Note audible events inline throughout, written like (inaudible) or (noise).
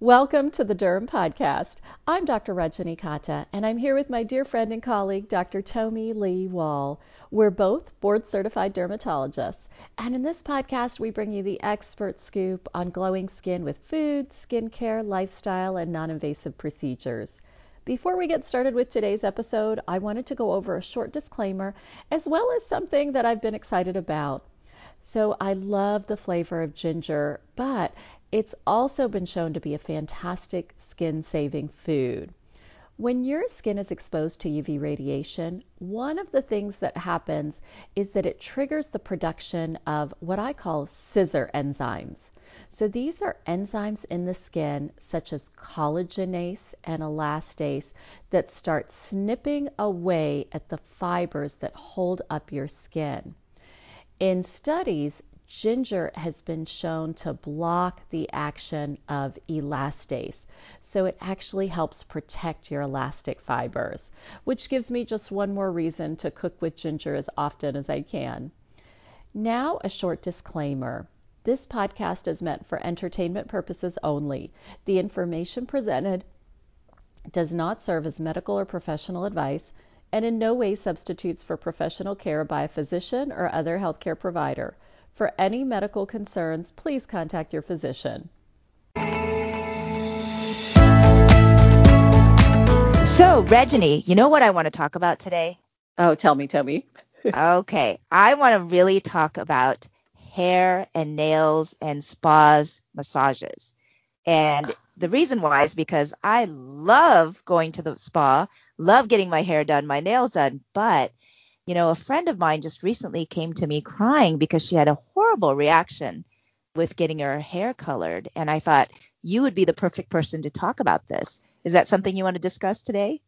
Welcome to the Derm Podcast. I'm Dr. Rajani Katta, and I'm here with my dear friend and colleague, Dr. Tomi Lee Wall. We're both board certified dermatologists, and in this podcast, we bring you the expert scoop on glowing skin with food, skincare, lifestyle, and non invasive procedures. Before we get started with today's episode, I wanted to go over a short disclaimer as well as something that I've been excited about. So, I love the flavor of ginger, but it's also been shown to be a fantastic skin saving food. When your skin is exposed to UV radiation, one of the things that happens is that it triggers the production of what I call scissor enzymes. So these are enzymes in the skin, such as collagenase and elastase, that start snipping away at the fibers that hold up your skin. In studies, ginger has been shown to block the action of elastase. So it actually helps protect your elastic fibers, which gives me just one more reason to cook with ginger as often as I can. Now, a short disclaimer. This podcast is meant for entertainment purposes only. The information presented does not serve as medical or professional advice and in no way substitutes for professional care by a physician or other healthcare provider. For any medical concerns, please contact your physician. So, Reggie, you know what I want to talk about today? Oh, tell me, tell me. (laughs) okay, I want to really talk about hair and nails and spas massages. And the reason why is because I love going to the spa, love getting my hair done, my nails done, but you know, a friend of mine just recently came to me crying because she had a horrible reaction with getting her hair colored. And I thought you would be the perfect person to talk about this. Is that something you want to discuss today?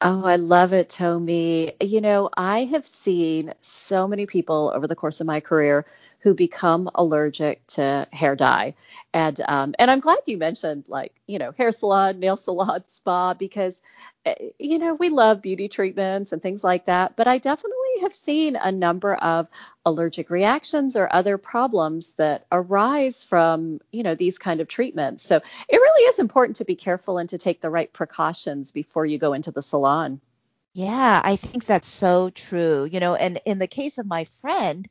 Oh, I love it, Tomi. You know, I have seen so many people over the course of my career who become allergic to hair dye, and um, and I'm glad you mentioned like you know hair salon, nail salon, spa because uh, you know we love beauty treatments and things like that. But I definitely have seen a number of allergic reactions or other problems that arise from, you know, these kind of treatments. So it really is important to be careful and to take the right precautions before you go into the salon. Yeah, I think that's so true. You know, and in the case of my friend,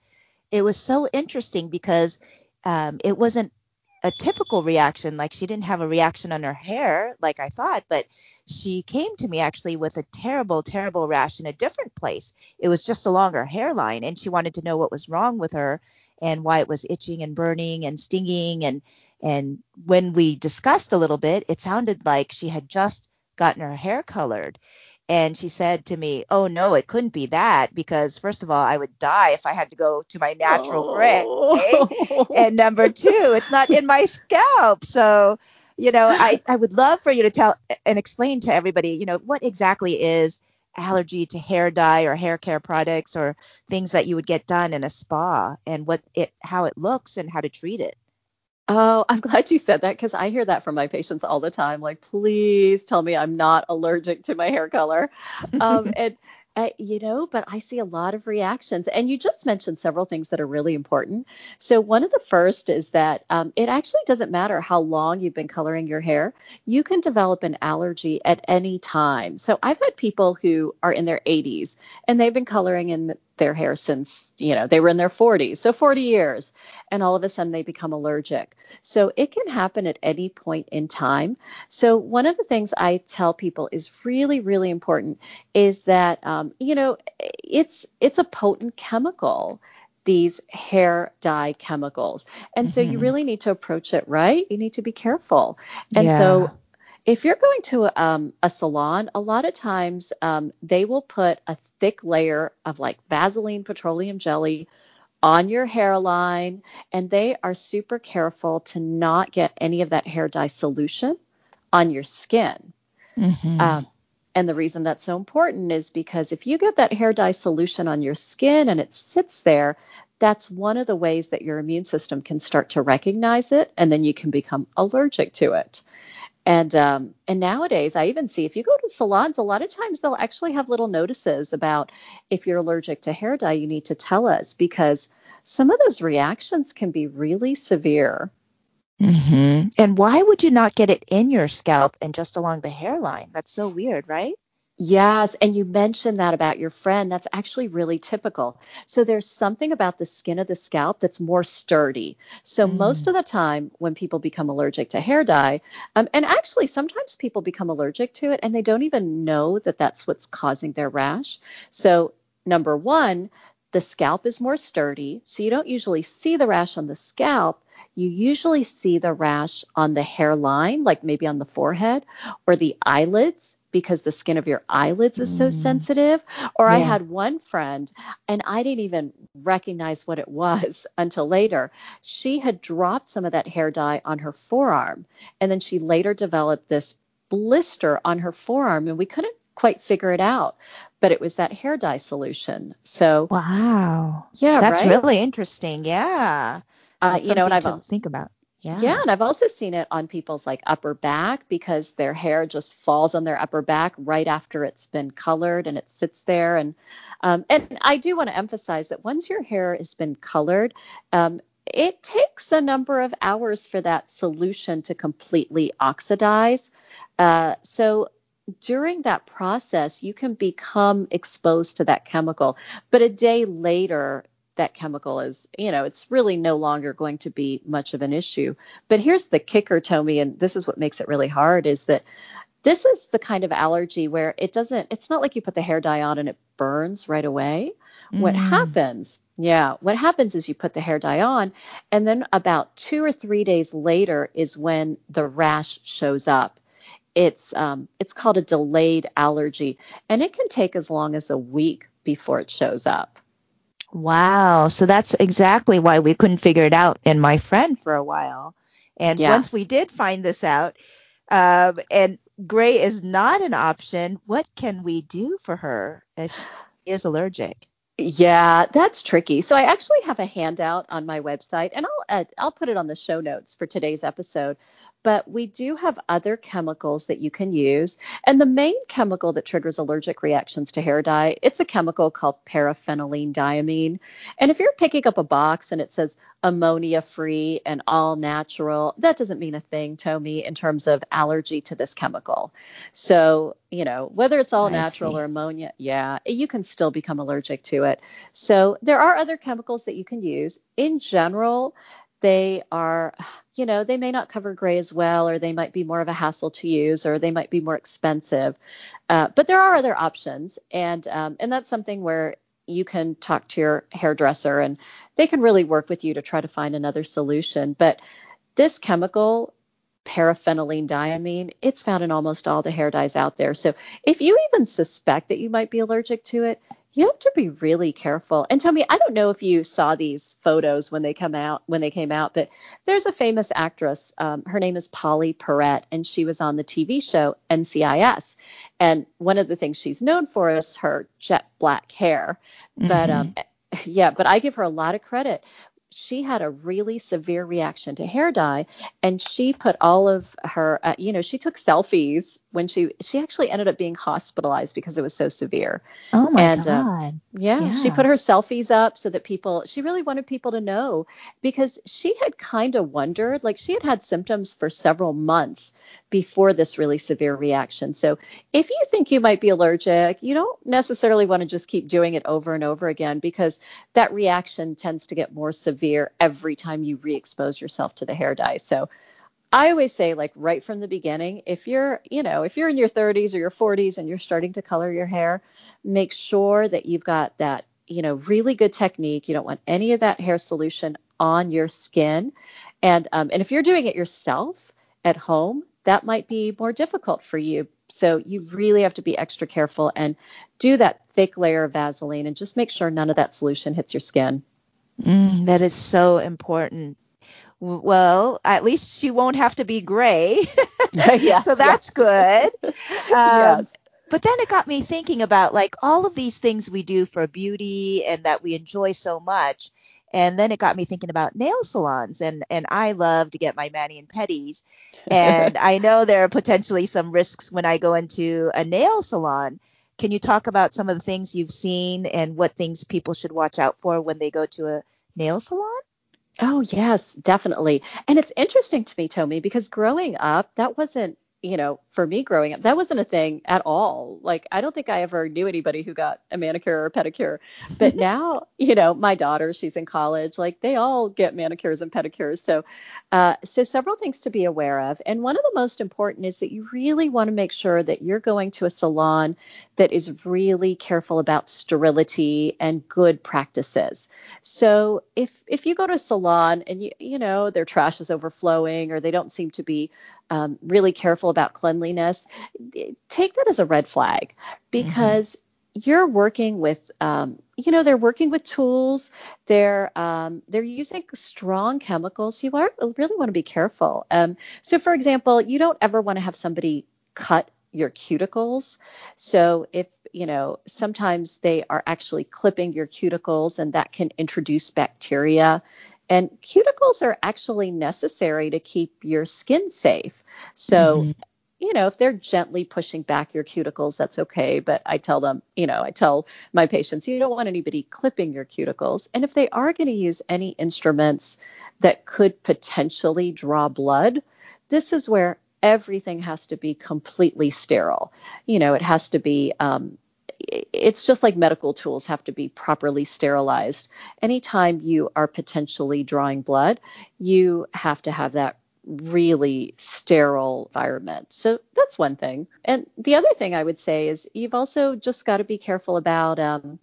it was so interesting because um, it wasn't a typical reaction. Like she didn't have a reaction on her hair like I thought, but she came to me actually with a terrible, terrible rash in a different place. It was just along her hairline, and she wanted to know what was wrong with her and why it was itching and burning and stinging. And and when we discussed a little bit, it sounded like she had just gotten her hair colored. And she said to me, Oh, no, it couldn't be that because, first of all, I would die if I had to go to my natural oh. And number two, it's not in my scalp. So, you know, I, I would love for you to tell and explain to everybody, you know, what exactly is allergy to hair dye or hair care products or things that you would get done in a spa and what it how it looks and how to treat it. Oh, I'm (laughs) glad you said that because I hear that from my patients all the time. Like, please tell me I'm not allergic to my hair color. Um, (laughs) and uh, you know, but I see a lot of reactions. And you just mentioned several things that are really important. So, one of the first is that um, it actually doesn't matter how long you've been coloring your hair, you can develop an allergy at any time. So, I've had people who are in their 80s and they've been coloring in their hair since, you know, they were in their 40s, so 40 years, and all of a sudden they become allergic. So it can happen at any point in time. So one of the things I tell people is really, really important is that, um, you know, it's it's a potent chemical these hair dye chemicals. And mm-hmm. so you mm-hmm. really need to approach it right. You need to be careful. And yeah. so if you're going to um, a salon, a lot of times um, they will put a thick layer of like Vaseline petroleum jelly on your hairline, and they are super careful to not get any of that hair dye solution on your skin. Mm-hmm. Um, and the reason that's so important is because if you get that hair dye solution on your skin and it sits there, that's one of the ways that your immune system can start to recognize it, and then you can become allergic to it. And um, and nowadays, I even see if you go to salons, a lot of times they'll actually have little notices about if you're allergic to hair dye, you need to tell us because some of those reactions can be really severe. Mm-hmm. And why would you not get it in your scalp and just along the hairline? That's so weird, right? Yes, and you mentioned that about your friend. That's actually really typical. So there's something about the skin of the scalp that's more sturdy. So mm. most of the time when people become allergic to hair dye, um, and actually sometimes people become allergic to it and they don't even know that that's what's causing their rash. So number one, the scalp is more sturdy. So you don't usually see the rash on the scalp. You usually see the rash on the hairline, like maybe on the forehead or the eyelids because the skin of your eyelids is so mm. sensitive. Or yeah. I had one friend, and I didn't even recognize what it (laughs) was until later. She had dropped some of that hair dye on her forearm, and then she later developed this blister on her forearm, and we couldn't quite figure it out. But it was that hair dye solution. So wow, yeah, that's right? really interesting. Yeah, uh, you know, and I've think about. Yeah. yeah, and I've also seen it on people's like upper back because their hair just falls on their upper back right after it's been colored and it sits there. And um, and I do want to emphasize that once your hair has been colored, um, it takes a number of hours for that solution to completely oxidize. Uh, so during that process, you can become exposed to that chemical, but a day later, that chemical is, you know, it's really no longer going to be much of an issue. But here's the kicker, Tomi, and this is what makes it really hard is that this is the kind of allergy where it doesn't, it's not like you put the hair dye on and it burns right away. Mm. What happens, yeah, what happens is you put the hair dye on, and then about two or three days later is when the rash shows up. It's um, it's called a delayed allergy, and it can take as long as a week before it shows up. Wow. So that's exactly why we couldn't figure it out in my friend for a while. And yeah. once we did find this out, um, and gray is not an option, what can we do for her if she is allergic? Yeah, that's tricky. So I actually have a handout on my website, and I'll uh, I'll put it on the show notes for today's episode but we do have other chemicals that you can use. And the main chemical that triggers allergic reactions to hair dye, it's a chemical called paraphenylene diamine. And if you're picking up a box and it says ammonia free and all natural, that doesn't mean a thing, Tomi, in terms of allergy to this chemical. So, you know, whether it's all I natural see. or ammonia, yeah, you can still become allergic to it. So there are other chemicals that you can use. In general, they are you know, they may not cover gray as well, or they might be more of a hassle to use, or they might be more expensive. Uh, but there are other options, and um, and that's something where you can talk to your hairdresser, and they can really work with you to try to find another solution. But this chemical paraphenylene diamine, it's found in almost all the hair dyes out there. So if you even suspect that you might be allergic to it, you have to be really careful. And tell me, I don't know if you saw these photos when they come out when they came out, but there's a famous actress. Um, her name is Pauley Perrette, and she was on the TV show NCIS. And one of the things she's known for is her jet black hair. Mm-hmm. But um, (laughs) yeah, but I give her a lot of credit she had a really severe reaction to hair dye and she put all of her uh, you know she took selfies when she she actually ended up being hospitalized because it was so severe. Oh my and, uh, god. uh, yeah, yeah, she put her selfies up so that people she really wanted people to know because she had kind of wondered like she had had symptoms for several months before this really severe reaction. So if you think you might be allergic you don't necessarily want to just keep doing it over and over again because that reaction tends to get more severe every time you re-expose yourself to the hair dye. So I always say like right from the beginning, if you're, you know, if you're in your 30s or your 40s and you're starting to color your hair, make sure that you've got that, you know, really good technique. You don't want any of that hair solution on your skin. And um, and if you're doing it yourself at home, that might be more difficult for you. So you really have to be extra careful and do that thick layer of Vaseline and just make sure none of that solution hits your skin. Mm, that is so important. Well, at least she won't have to be gray. (laughs) yes, (laughs) so that's (laughs) yes. good. Um, yes. But then it got me thinking about like all of these things we do for beauty and that we enjoy so much. And then it got me thinking about nail salons and and I love to get my mani and pedis. And I know there are potentially some risks when I go into a nail salon. Can you talk about some of the things you've seen and what things people should watch out for when they go to a nail salon? Oh, yes, definitely. And it's interesting to me, Tomi, because growing up, that wasn't you know, for me growing up, that wasn't a thing at all. Like, I don't think I ever knew anybody who got a manicure or a pedicure. But (laughs) now, you know, my daughter, she's in college, like they all get manicures and pedicures. So, uh, so several things to be aware of. And one of the most important is that you really want to make sure that you're going to a salon that is really careful about sterility and good practices. So, if if you go to a salon and you you know their trash is overflowing or they don't seem to be um, really careful about cleanliness, take that as a red flag because mm-hmm. you're working with, um, you know, they're working with tools. They're um, they're using strong chemicals. You are, really want to be careful. Um, so, for example, you don't ever want to have somebody cut your cuticles. So if, you know, sometimes they are actually clipping your cuticles and that can introduce bacteria and cuticles are actually necessary to keep your skin safe. So, mm-hmm. you know, if they're gently pushing back your cuticles, that's okay. But I tell them, you know, I tell my patients, you don't want anybody clipping your cuticles. And if they are going to use any instruments that could potentially draw blood, this is where everything has to be completely sterile. You know, it has to be um, it's just like medical tools have to be properly sterilized. Anytime you are potentially drawing blood, you have to have that really sterile environment. So that's one thing. And the other thing I would say is you've also just got to be careful about um,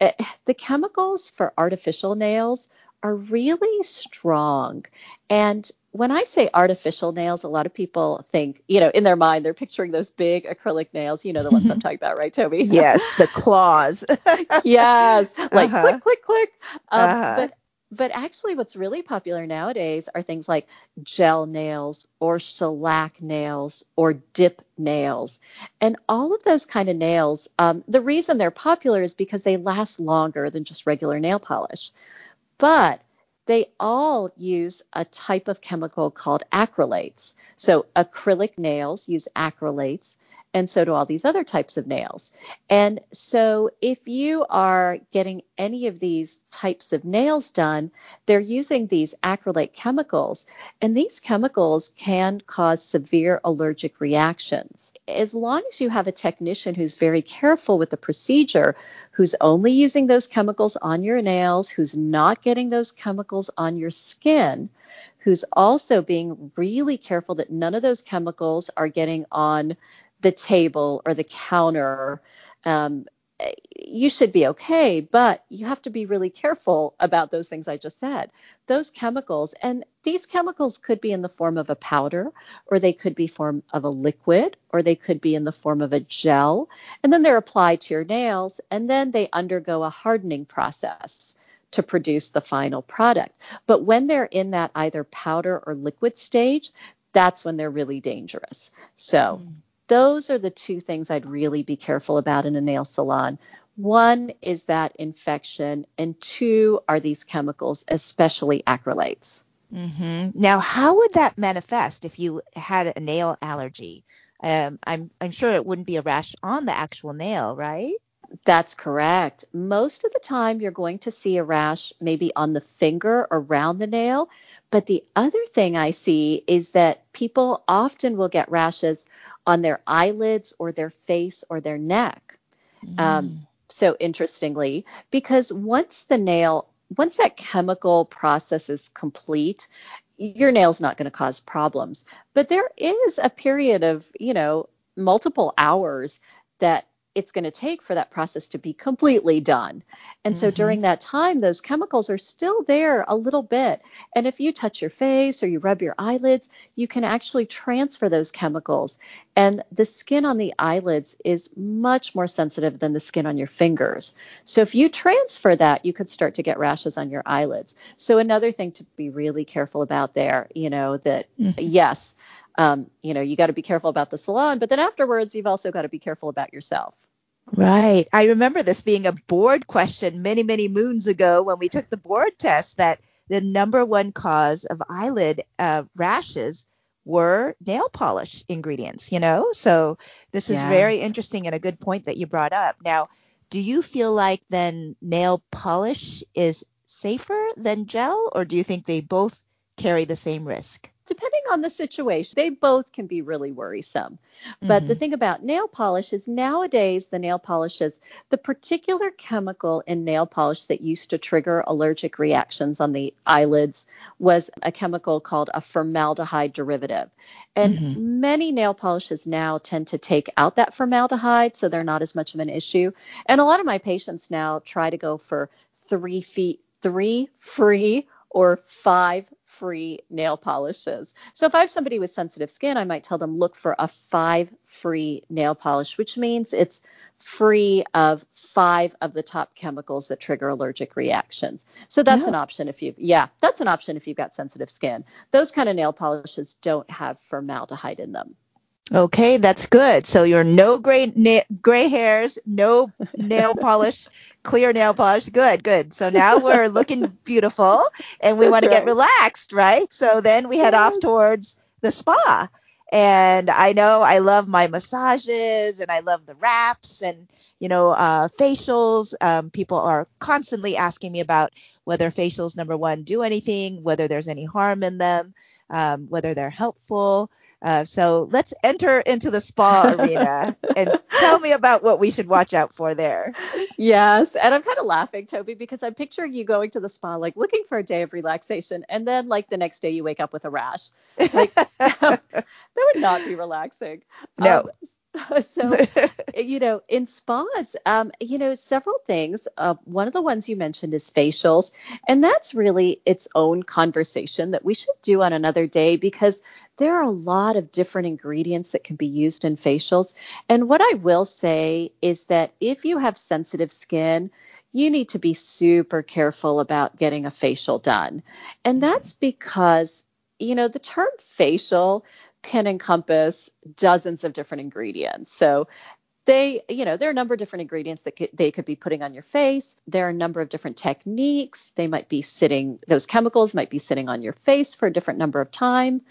eh, the chemicals for artificial nails are really strong. And when I say artificial nails, a lot of people think, you know, in their mind, they're picturing those big acrylic nails. You know the ones I'm (laughs) talking about, right, Toby? (laughs) yes, the claws. (laughs) yes, like uh-huh. click, click, click. Um, uh-huh. But but actually, what's really popular nowadays are things like gel nails or shellac nails or dip nails. And all of those kind of nails, um, the reason they're popular is because they last longer than just regular nail polish. But they all use a type of chemical called acrylates. So acrylic nails use acrylates, and so do all these other types of nails. And so if you are getting any of these types of nails done, they're using these acrylate chemicals, and these chemicals can cause severe allergic reactions. As long as you have a technician who's very careful with the procedure, who's only using those chemicals on your nails, who's not getting those chemicals on your skin, who's also being really careful that none of those chemicals are getting on the table or the counter, um, you should be okay, but you have to be really careful about those things I just said. Those chemicals, and these chemicals could be in the form of a powder, or they could be form of a liquid, or they could be in the form of a gel, and then they're applied to your nails, and then they undergo a hardening process to produce the final product. But when they're in that either powder or liquid stage, that's when they're really dangerous. So. Mm those are the two things I'd really be careful about in a nail salon. One is that infection, and two are these chemicals, especially acrylates. Mm-hmm. Now, how would that manifest if you had a nail allergy? Um, I'm I'm sure it wouldn't be a rash on the actual nail, right? That's correct. Most of the time, you're going to see a rash maybe on the finger around the nail. But the other thing I see is that people often will get rashes on their eyelids or their face or their neck. Mm. Um, so interestingly, because once the nail, once that chemical process is complete, your nail's not going to cause problems. But there is a period of, you know, multiple hours that it's going to take for that process to be completely done. And mm-hmm. so during that time, those chemicals are still there a little bit. And if you touch your face or you rub your eyelids, you can actually transfer those chemicals. And the skin on the eyelids is much more sensitive than the skin on your fingers. So if you transfer that, you could start to get rashes on your eyelids. So another thing to be really careful about there, you know, that mm-hmm. yes, um, you know, you got to be careful about the salon, but then afterwards, you've also got to be careful about yourself. Right. I remember this being a board question many, many moons ago when we took the board test that the number one cause of eyelid uh, rashes were nail polish ingredients, you know? So this is yeah. very interesting and a good point that you brought up. Now, do you feel like then nail polish is safer than gel, or do you think they both carry the same risk? On the situation, they both can be really worrisome. But mm-hmm. the thing about nail polish is nowadays the nail polishes, the particular chemical in nail polish that used to trigger allergic reactions on the eyelids was a chemical called a formaldehyde derivative. And mm-hmm. many nail polishes now tend to take out that formaldehyde, so they're not as much of an issue. And a lot of my patients now try to go for three feet, three free or five free nail polishes. So if I have somebody with sensitive skin, I might tell them look for a five free nail polish, which means it's free of five of the top chemicals that trigger allergic reactions. So that's an option if you've yeah, that's an option if you've got sensitive skin. Those kind of nail polishes don't have formaldehyde in them. Okay, that's good. So you're no gray na- gray hairs, no nail (laughs) polish, clear nail polish. Good, good. So now we're looking (laughs) beautiful and we want to get relaxed, right? So then we head off towards the spa. And I know I love my massages and I love the wraps and you know uh, facials. Um, people are constantly asking me about whether facials number one do anything, whether there's any harm in them, um, whether they're helpful. Uh, so let's enter into the spa arena and tell me about what we should watch out for there. Yes, and I'm kind of laughing, Toby, because I'm picturing you going to the spa, like looking for a day of relaxation, and then like the next day you wake up with a rash. Like (laughs) that would not be relaxing. No. Um, (laughs) so, (laughs) you know, in spas, um, you know, several things. Uh, one of the ones you mentioned is facials, and that's really its own conversation that we should do on another day because there are a lot of different ingredients that can be used in facials. And what I will say is that if you have sensitive skin, you need to be super careful about getting a facial done. And that's because, you know, the term facial can encompass dozens of different ingredients. So they, you know, there are a number of different ingredients that could, they could be putting on your face. There are a number of different techniques. They might be sitting, those chemicals might be sitting on your face for a different number of time.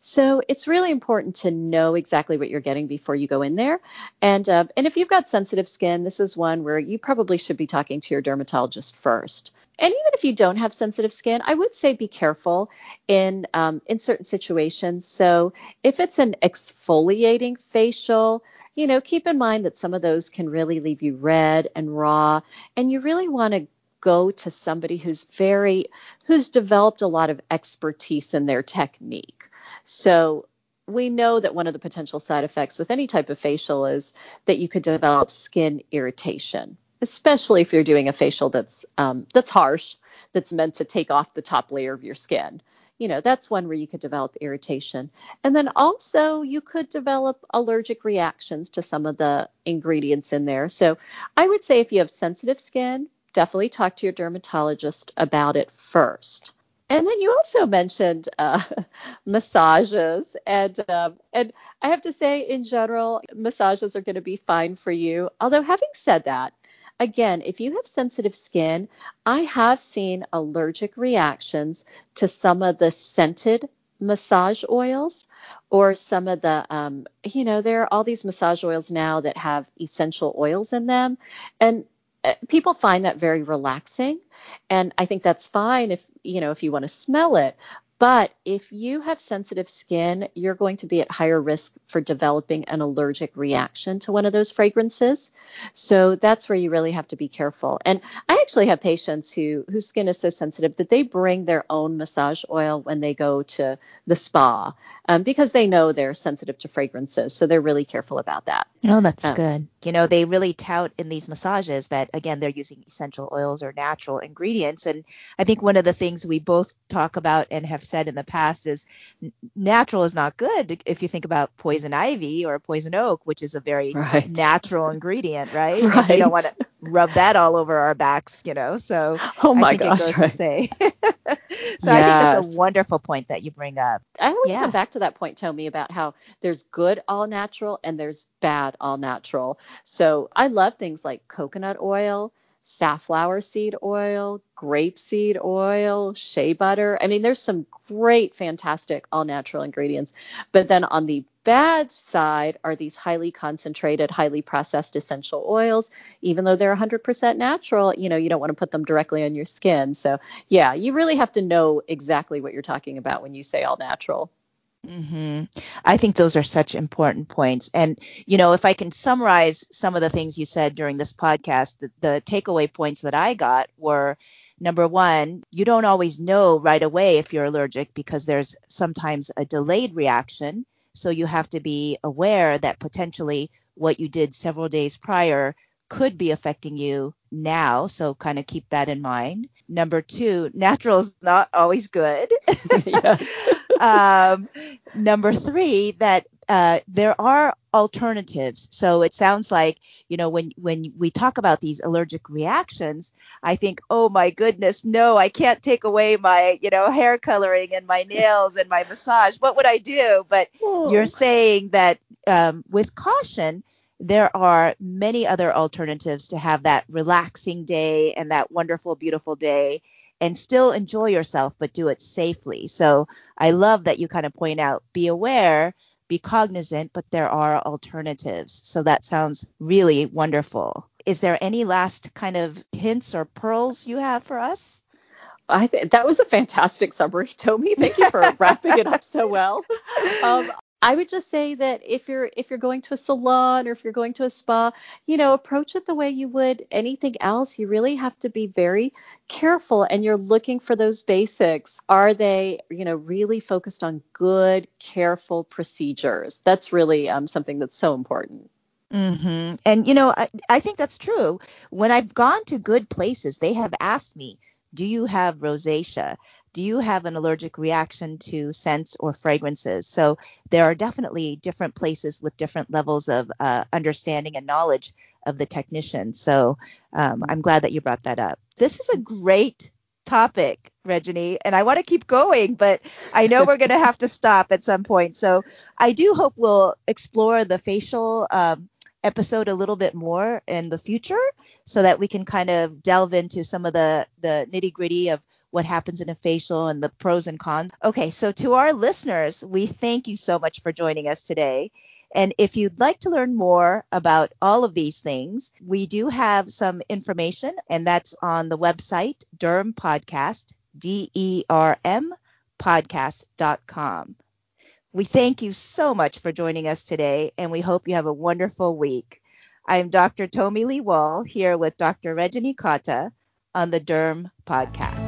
So it's really important to know exactly what you're getting before you go in there. And uh, and if you've got sensitive skin, this is one where you probably should be talking to your dermatologist first. And even if you don't have sensitive skin, I would say be careful in um, in certain situations. So if it's an exfoliating facial, you know, keep in mind that some of those can really leave you red and raw, and you really want to go to somebody who's very who's developed a lot of expertise in their technique. So we know that one of the potential side effects with any type of facial is that you could develop skin irritation especially if you're doing a facial that's um, that's harsh, that's meant to take off the top layer of your skin. You know, that's one where you could develop irritation. And then also you could develop allergic reactions to some of the ingredients in there. So I would say if you have sensitive skin, definitely talk to your dermatologist about it first. And then you also mentioned uh, (laughs) massages, and um, and I have to say, in general, massages are going to be fine for you. Although having said that, again, if you have sensitive skin, I have seen allergic reactions to some of the scented massage oils or some of the, um, you know, there are all these massage oils now that have essential oils in them. And uh, people find that very relaxing. And I think that's fine if, you know, if you want to smell it. But if you have sensitive skin, you're going to be at higher risk for developing an allergic reaction to one of those fragrances. So that's where you really have to be careful. And I actually have patients who whose skin is so sensitive that they bring their own massage oil when they go to the spa um, because they know they're sensitive to fragrances. So they're really careful about that. Oh, that's um, good. You know, they really tout in these massages that, again, they're using essential oils or natural ingredients. And I think one of the things we both talk about and have said in the past is natural is not good if you think about poison ivy or poison oak, which is a very right. natural ingredient, right? (laughs) right. And we don't want to rub that all over our backs, you know. So oh my I think gosh, it goes right. to say. (laughs) so yes. I think that's a wonderful point that you bring up. I always yeah. come back to that point, Tomi, about how there's good all natural and there's bad all natural. So I love things like coconut oil, safflower seed oil, grapeseed oil, shea butter. I mean, there's some great, fantastic all natural ingredients. But then on the bad side are these highly concentrated, highly processed essential oils. Even though they're 100% natural, you know, you don't want to put them directly on your skin. So, yeah, you really have to know exactly what you're talking about when you say all natural. Hmm I think those are such important points. And, you know, if I can summarize some of the things you said during this podcast, the, the takeaway points that I got were number one, you don't always know right away if you're allergic because there's sometimes a delayed reaction. So you have to be aware that potentially what you did several days prior could be affecting you now. So kind of keep that in mind. Number two, (laughs) natural is not always good. (laughs) (laughs) um, number three, that uh, there are alternatives. So it sounds like, you know, when when we talk about these allergic reactions, I think, oh my goodness, no, I can't take away my, you know, hair coloring and my nails and my massage. What would I do? But oh. you're saying that um, with caution, there are many other alternatives to have that relaxing day and that wonderful, beautiful day and still enjoy yourself, but do it safely. So I love that you kind of point out, be aware be cognizant, but there are alternatives. So that sounds really wonderful. Is there any last kind of hints or pearls you have for us? I th- that was a fantastic summary, Tomi. Thank you for wrapping it up so well. (laughs) Um, I would just say that if you're if you're going to a salon or if you're going to a spa, you know, approach it the way you would anything else. You really have to be very careful and you're looking for those basics. Are they, you know, really focused on good, careful procedures? That's really um, something that's so important. Mm-hmm. And you know, I, I think that's true. When I've gone to good places, they have asked me, "Do you have rosacea?" do you have an allergic reaction to scents or fragrances? So there are definitely different places with different levels of uh, understanding and knowledge of the technician. So um, I'm glad that you brought that up. This is a great topic, Reggie, and I want to keep going, but I know we're going to have to stop at some point. So I do hope we'll explore the facial um, episode a little bit more in the future so that we can kind of delve into some of the, the nitty gritty of what happens in a facial and the pros and cons. Okay, so to our listeners, we thank you so much for joining us today. And if you'd like to learn more about all of these things, we do have some information, and that's on the website Derm Podcast, D E R M podcast.com. We thank you so much for joining us today, and we hope you have a wonderful week. I'm Dr. Tomi Lee Wall here with Dr. Reggie Katta on the Derm Podcast.